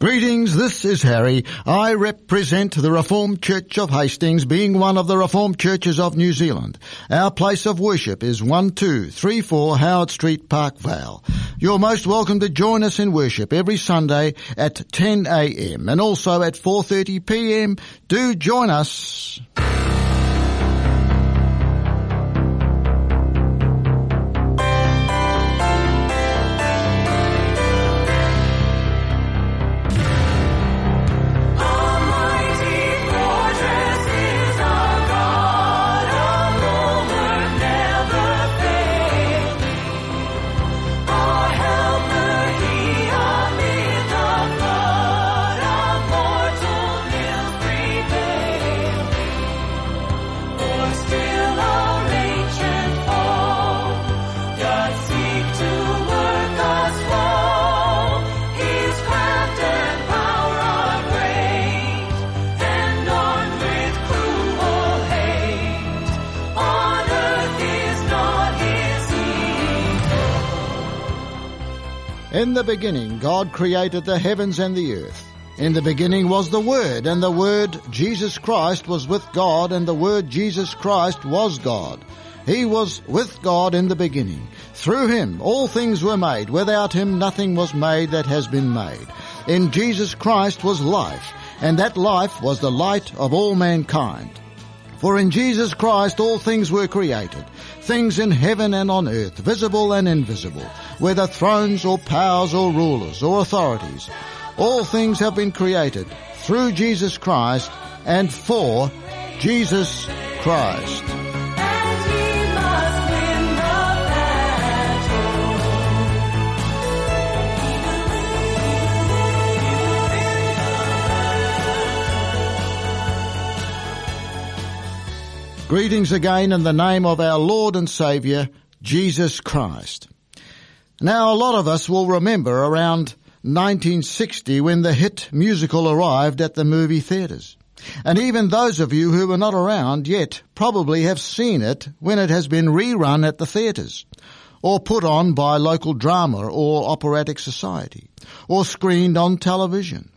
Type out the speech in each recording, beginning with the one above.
Greetings, this is Harry. I represent the Reformed Church of Hastings, being one of the Reformed churches of New Zealand. Our place of worship is 1234 Howard Street, Parkvale. You're most welcome to join us in worship every Sunday at 10 a.m. and also at 4.30 p.m. Do join us. In the beginning, God created the heavens and the earth. In the beginning was the Word, and the Word, Jesus Christ, was with God, and the Word, Jesus Christ, was God. He was with God in the beginning. Through him all things were made. Without him nothing was made that has been made. In Jesus Christ was life, and that life was the light of all mankind. For in Jesus Christ all things were created, things in heaven and on earth, visible and invisible, whether thrones or powers or rulers or authorities. All things have been created through Jesus Christ and for Jesus Christ. Greetings again in the name of our Lord and Saviour, Jesus Christ. Now, a lot of us will remember around 1960 when the hit musical arrived at the movie theatres. And even those of you who were not around yet probably have seen it when it has been rerun at the theatres, or put on by local drama or operatic society, or screened on television.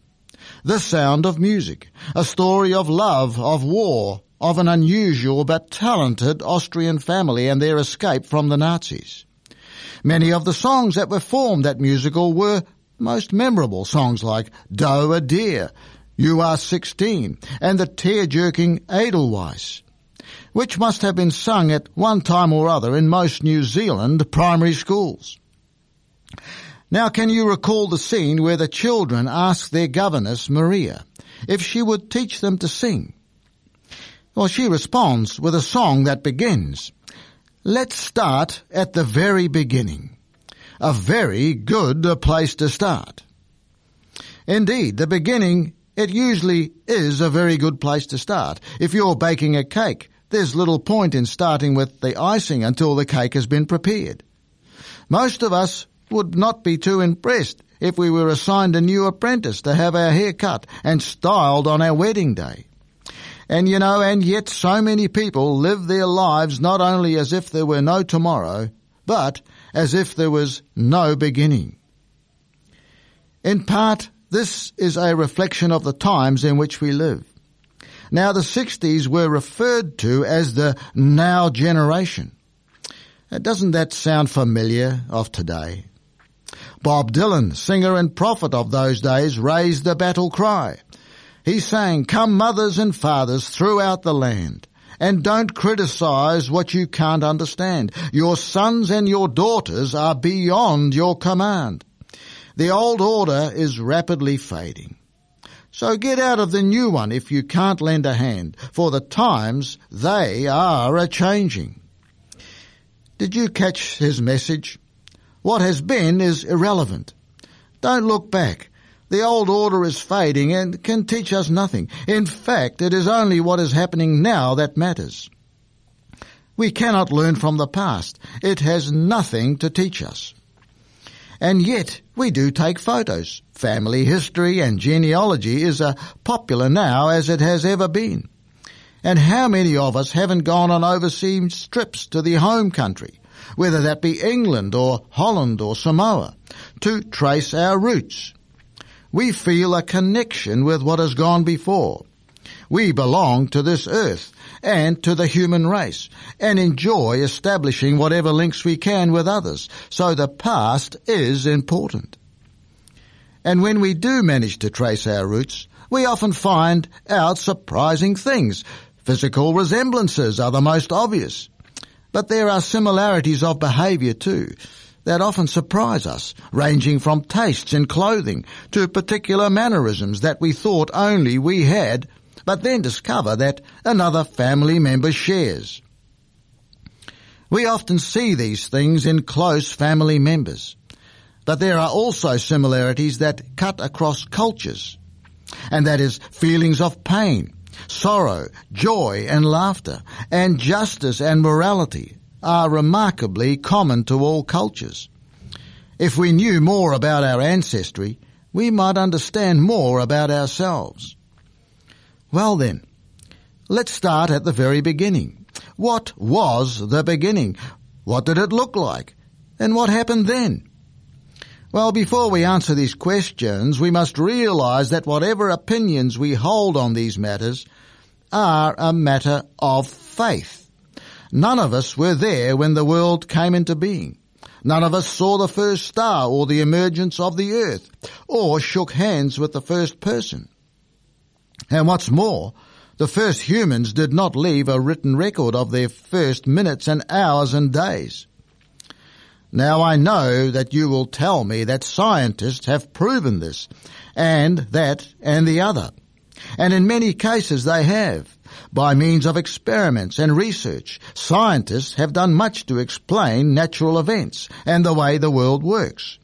The Sound of Music, a story of love, of war, of an unusual but talented Austrian family and their escape from the Nazis. Many of the songs that were formed that musical were most memorable songs like Doe a Deer, You Are Sixteen, and the tear-jerking Edelweiss, which must have been sung at one time or other in most New Zealand primary schools. Now can you recall the scene where the children ask their governess, Maria, if she would teach them to sing? Well, she responds with a song that begins, Let's start at the very beginning. A very good place to start. Indeed, the beginning, it usually is a very good place to start. If you're baking a cake, there's little point in starting with the icing until the cake has been prepared. Most of us would not be too impressed if we were assigned a new apprentice to have our hair cut and styled on our wedding day. And you know, and yet so many people live their lives not only as if there were no tomorrow, but as if there was no beginning. In part, this is a reflection of the times in which we live. Now the 60s were referred to as the now generation. Doesn't that sound familiar of today? Bob Dylan, singer and prophet of those days, raised the battle cry. He saying, Come mothers and fathers throughout the land, and don't criticize what you can't understand. Your sons and your daughters are beyond your command. The old order is rapidly fading. So get out of the new one if you can't lend a hand, for the times, they are a-changing. Did you catch his message? What has been is irrelevant. Don't look back. The old order is fading and can teach us nothing. In fact, it is only what is happening now that matters. We cannot learn from the past. It has nothing to teach us. And yet, we do take photos. Family history and genealogy is as popular now as it has ever been. And how many of us haven't gone on overseas trips to the home country, whether that be England or Holland or Samoa, to trace our roots? We feel a connection with what has gone before. We belong to this earth and to the human race and enjoy establishing whatever links we can with others. So the past is important. And when we do manage to trace our roots, we often find out surprising things. Physical resemblances are the most obvious. But there are similarities of behaviour too that often surprise us, ranging from tastes in clothing to particular mannerisms that we thought only we had, but then discover that another family member shares. We often see these things in close family members, but there are also similarities that cut across cultures, and that is feelings of pain, sorrow, joy and laughter, and justice and morality are remarkably common to all cultures. If we knew more about our ancestry, we might understand more about ourselves. Well then, let's start at the very beginning. What was the beginning? What did it look like? And what happened then? Well, before we answer these questions, we must realize that whatever opinions we hold on these matters are a matter of faith. None of us were there when the world came into being. None of us saw the first star or the emergence of the earth or shook hands with the first person. And what's more, the first humans did not leave a written record of their first minutes and hours and days. Now I know that you will tell me that scientists have proven this, and that, and the other. And in many cases they have. By means of experiments and research, scientists have done much to explain natural events and the way the world works.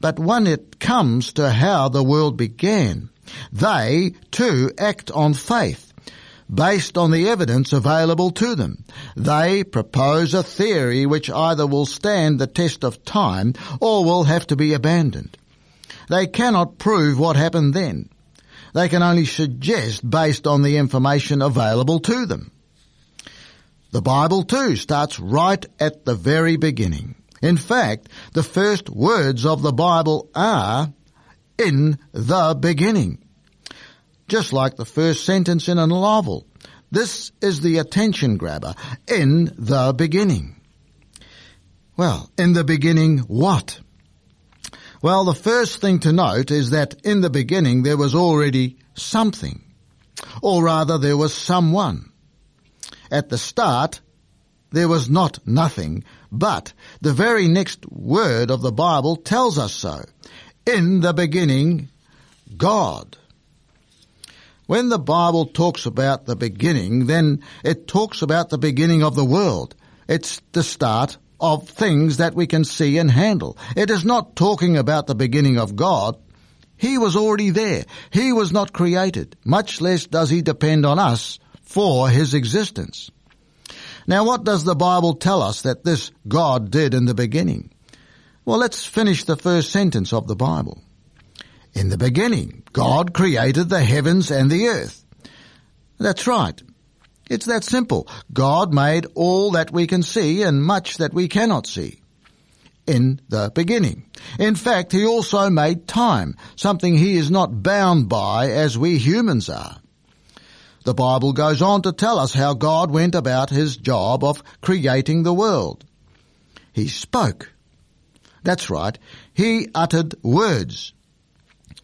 But when it comes to how the world began, they too act on faith, based on the evidence available to them. They propose a theory which either will stand the test of time or will have to be abandoned. They cannot prove what happened then. They can only suggest based on the information available to them. The Bible too starts right at the very beginning. In fact, the first words of the Bible are, in the beginning. Just like the first sentence in a novel. This is the attention grabber. In the beginning. Well, in the beginning what? Well, the first thing to note is that in the beginning there was already something. Or rather, there was someone. At the start, there was not nothing, but the very next word of the Bible tells us so. In the beginning, God. When the Bible talks about the beginning, then it talks about the beginning of the world. It's the start of things that we can see and handle. It is not talking about the beginning of God. He was already there. He was not created. Much less does he depend on us for his existence. Now what does the Bible tell us that this God did in the beginning? Well, let's finish the first sentence of the Bible. In the beginning, God created the heavens and the earth. That's right. It's that simple. God made all that we can see and much that we cannot see. In the beginning. In fact, He also made time, something He is not bound by as we humans are. The Bible goes on to tell us how God went about His job of creating the world. He spoke. That's right. He uttered words.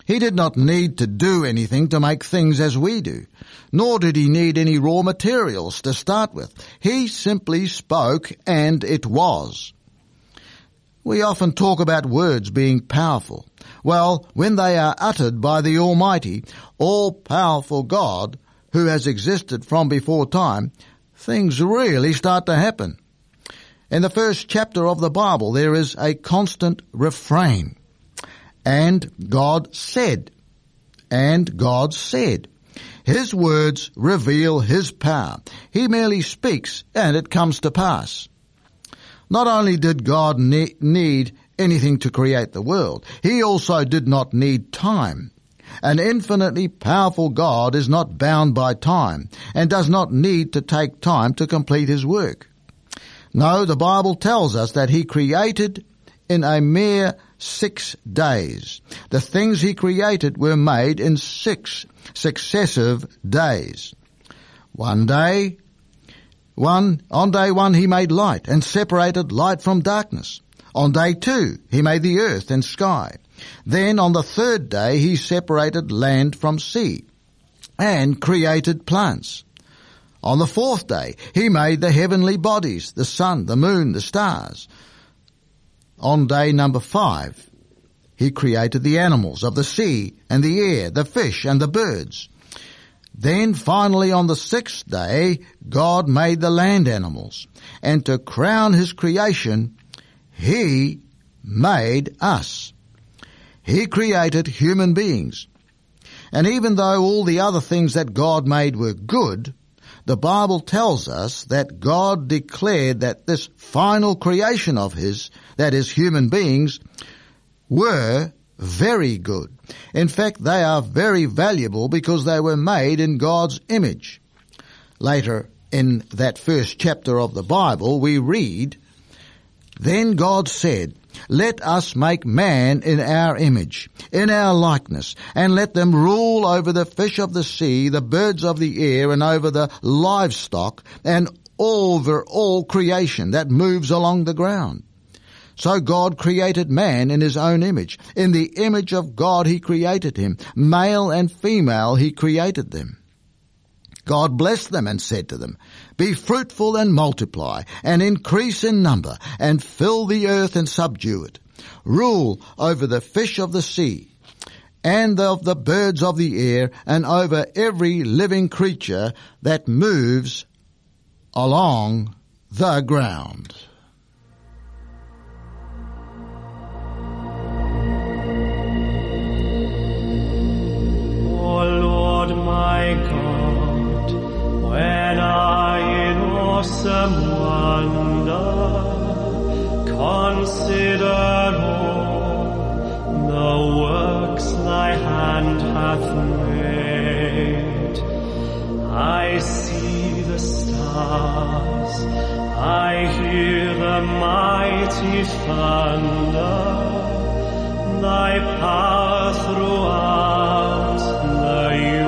He did not need to do anything to make things as we do, nor did he need any raw materials to start with. He simply spoke and it was. We often talk about words being powerful. Well, when they are uttered by the Almighty, all-powerful God, who has existed from before time, things really start to happen. In the first chapter of the Bible, there is a constant refrain. And God said. And God said. His words reveal His power. He merely speaks and it comes to pass. Not only did God ne- need anything to create the world, He also did not need time. An infinitely powerful God is not bound by time and does not need to take time to complete his work. No, the Bible tells us that he created in a mere six days. The things he created were made in six successive days. One day, one, on day one he made light and separated light from darkness. On day two, he made the earth and sky. Then on the third day, he separated land from sea and created plants. On the fourth day, he made the heavenly bodies, the sun, the moon, the stars. On day number five, he created the animals of the sea and the air, the fish and the birds. Then finally on the sixth day, God made the land animals. And to crown his creation, he made us. He created human beings. And even though all the other things that God made were good, the Bible tells us that God declared that this final creation of His, that is human beings, were very good. In fact, they are very valuable because they were made in God's image. Later in that first chapter of the Bible, we read, Then God said, let us make man in our image, in our likeness, and let them rule over the fish of the sea, the birds of the air, and over the livestock, and over all creation that moves along the ground. So God created man in his own image. In the image of God he created him. Male and female he created them. God blessed them and said to them, Be fruitful and multiply, and increase in number, and fill the earth and subdue it. Rule over the fish of the sea, and of the birds of the air, and over every living creature that moves along the ground. O Lord my God, when I awesome wonder consider all the works thy hand hath made, I see the stars, I hear the mighty thunder, thy power throughout the universe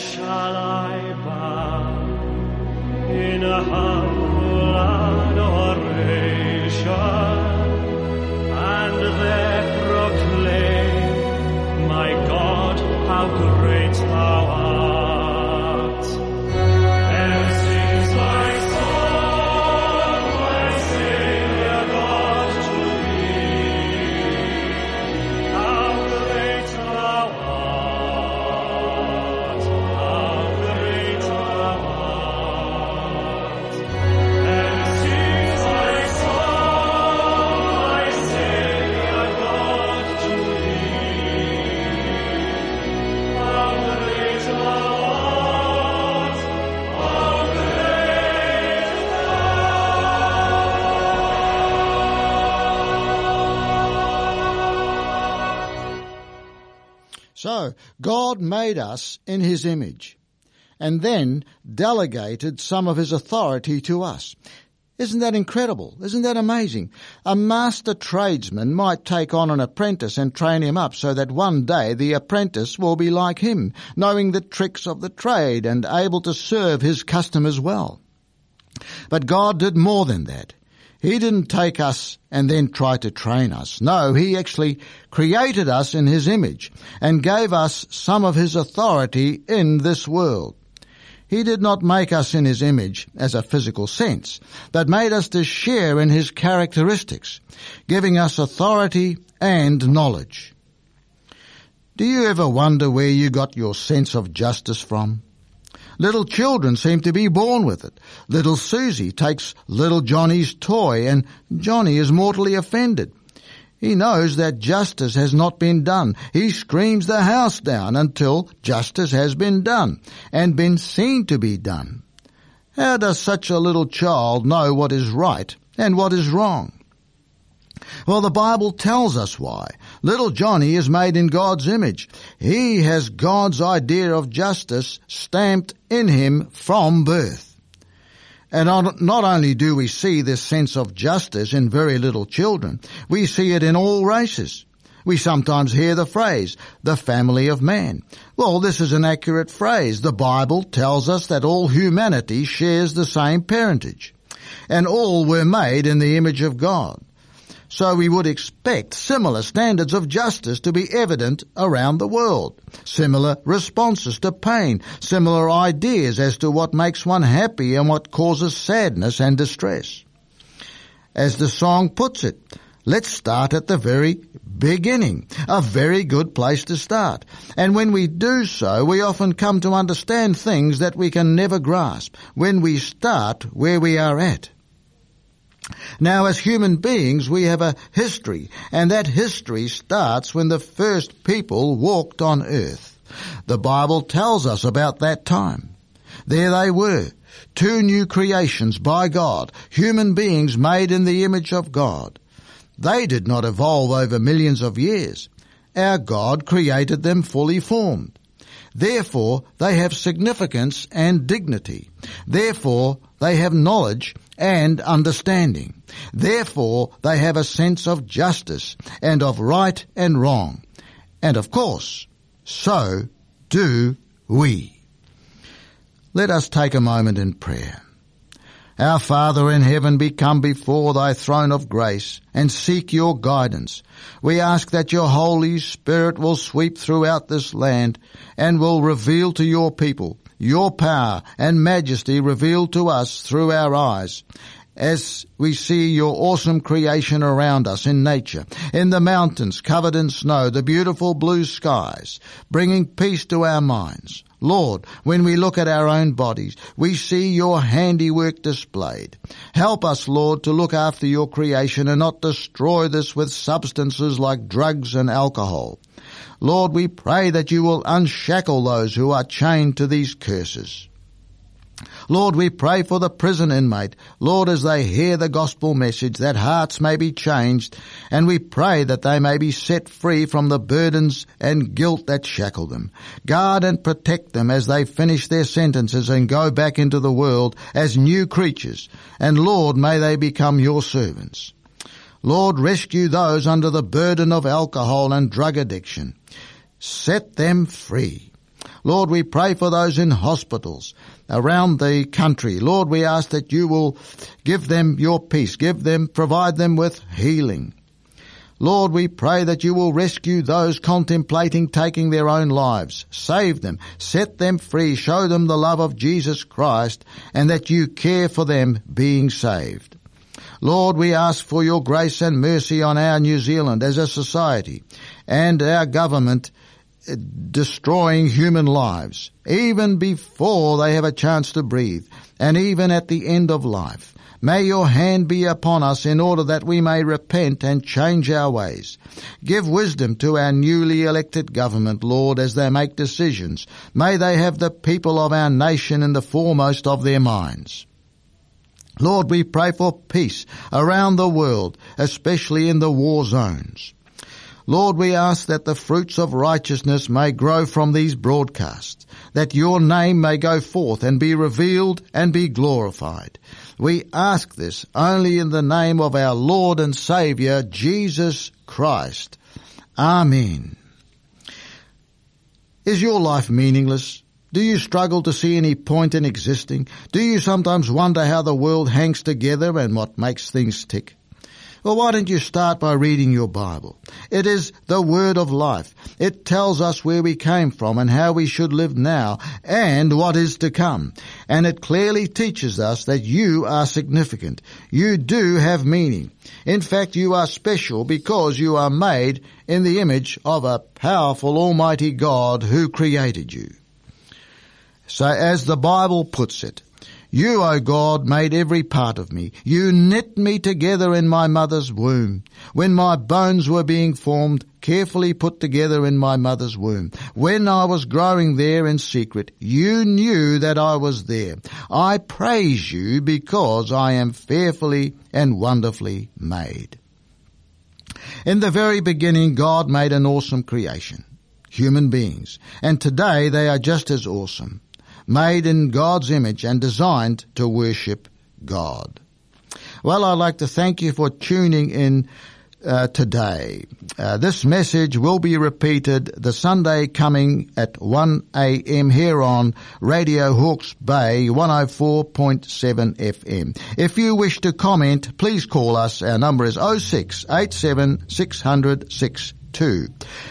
shall I bow in a humble adoration and there proclaim, My God, how great So, God made us in His image and then delegated some of His authority to us. Isn't that incredible? Isn't that amazing? A master tradesman might take on an apprentice and train him up so that one day the apprentice will be like him, knowing the tricks of the trade and able to serve his customers well. But God did more than that. He didn't take us and then try to train us. No, He actually created us in His image and gave us some of His authority in this world. He did not make us in His image as a physical sense, but made us to share in His characteristics, giving us authority and knowledge. Do you ever wonder where you got your sense of justice from? Little children seem to be born with it. Little Susie takes little Johnny's toy and Johnny is mortally offended. He knows that justice has not been done. He screams the house down until justice has been done and been seen to be done. How does such a little child know what is right and what is wrong? Well, the Bible tells us why. Little Johnny is made in God's image. He has God's idea of justice stamped in him from birth. And not only do we see this sense of justice in very little children, we see it in all races. We sometimes hear the phrase, the family of man. Well, this is an accurate phrase. The Bible tells us that all humanity shares the same parentage. And all were made in the image of God. So we would expect similar standards of justice to be evident around the world. Similar responses to pain, similar ideas as to what makes one happy and what causes sadness and distress. As the song puts it, let's start at the very beginning. A very good place to start. And when we do so, we often come to understand things that we can never grasp when we start where we are at. Now, as human beings, we have a history, and that history starts when the first people walked on earth. The Bible tells us about that time. There they were, two new creations by God, human beings made in the image of God. They did not evolve over millions of years. Our God created them fully formed. Therefore, they have significance and dignity. Therefore, they have knowledge and understanding. Therefore, they have a sense of justice and of right and wrong. And of course, so do we. Let us take a moment in prayer. Our Father in heaven, we come before thy throne of grace and seek your guidance. We ask that your Holy Spirit will sweep throughout this land and will reveal to your people your power and majesty revealed to us through our eyes as we see your awesome creation around us in nature, in the mountains covered in snow, the beautiful blue skies, bringing peace to our minds. Lord, when we look at our own bodies, we see your handiwork displayed. Help us, Lord, to look after your creation and not destroy this with substances like drugs and alcohol. Lord, we pray that you will unshackle those who are chained to these curses. Lord, we pray for the prison inmate. Lord, as they hear the gospel message, that hearts may be changed, and we pray that they may be set free from the burdens and guilt that shackle them. Guard and protect them as they finish their sentences and go back into the world as new creatures. And Lord, may they become your servants. Lord, rescue those under the burden of alcohol and drug addiction. Set them free. Lord, we pray for those in hospitals around the country. Lord, we ask that you will give them your peace, give them, provide them with healing. Lord, we pray that you will rescue those contemplating taking their own lives. Save them, set them free, show them the love of Jesus Christ, and that you care for them being saved. Lord, we ask for your grace and mercy on our New Zealand as a society and our government destroying human lives, even before they have a chance to breathe, and even at the end of life. May your hand be upon us in order that we may repent and change our ways. Give wisdom to our newly elected government, Lord, as they make decisions. May they have the people of our nation in the foremost of their minds. Lord, we pray for peace around the world, especially in the war zones. Lord, we ask that the fruits of righteousness may grow from these broadcasts, that your name may go forth and be revealed and be glorified. We ask this only in the name of our Lord and Saviour, Jesus Christ. Amen. Is your life meaningless? Do you struggle to see any point in existing? Do you sometimes wonder how the world hangs together and what makes things tick? Well, why don't you start by reading your Bible? It is the word of life. It tells us where we came from and how we should live now and what is to come. And it clearly teaches us that you are significant. You do have meaning. In fact, you are special because you are made in the image of a powerful Almighty God who created you. So as the Bible puts it, you, O God, made every part of me. You knit me together in my mother's womb. When my bones were being formed, carefully put together in my mother's womb. When I was growing there in secret, you knew that I was there. I praise you because I am fearfully and wonderfully made. In the very beginning, God made an awesome creation. Human beings. And today they are just as awesome made in God's image and designed to worship God. Well, I'd like to thank you for tuning in uh, today. Uh, this message will be repeated the Sunday coming at 1 a.m. here on Radio Hawke's Bay 104.7 FM. If you wish to comment, please call us. Our number is 06 87 600 62.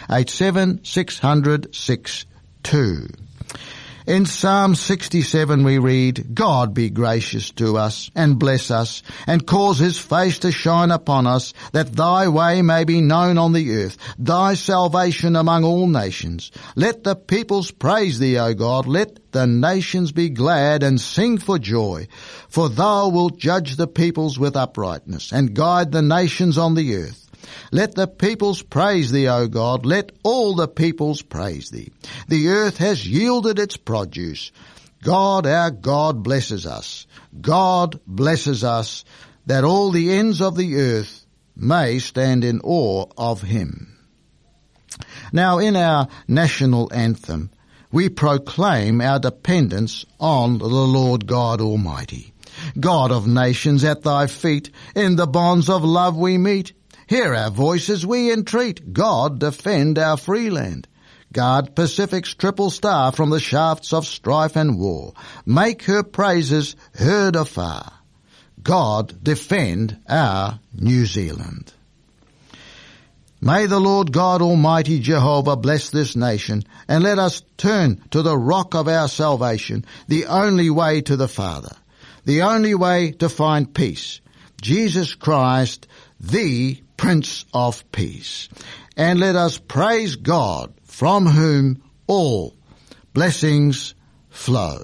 87 600 62. In Psalm 67 we read, God be gracious to us and bless us and cause his face to shine upon us that thy way may be known on the earth, thy salvation among all nations. Let the peoples praise thee, O God. Let the nations be glad and sing for joy. For thou wilt judge the peoples with uprightness and guide the nations on the earth. Let the peoples praise thee, O God. Let all the peoples praise thee. The earth has yielded its produce. God, our God, blesses us. God blesses us that all the ends of the earth may stand in awe of him. Now, in our national anthem, we proclaim our dependence on the Lord God Almighty. God of nations at thy feet, in the bonds of love we meet. Hear our voices, we entreat. God, defend our free land. Guard Pacific's triple star from the shafts of strife and war. Make her praises heard afar. God, defend our New Zealand. May the Lord God Almighty Jehovah bless this nation and let us turn to the rock of our salvation, the only way to the Father, the only way to find peace. Jesus Christ, the Prince of Peace. And let us praise God from whom all blessings flow.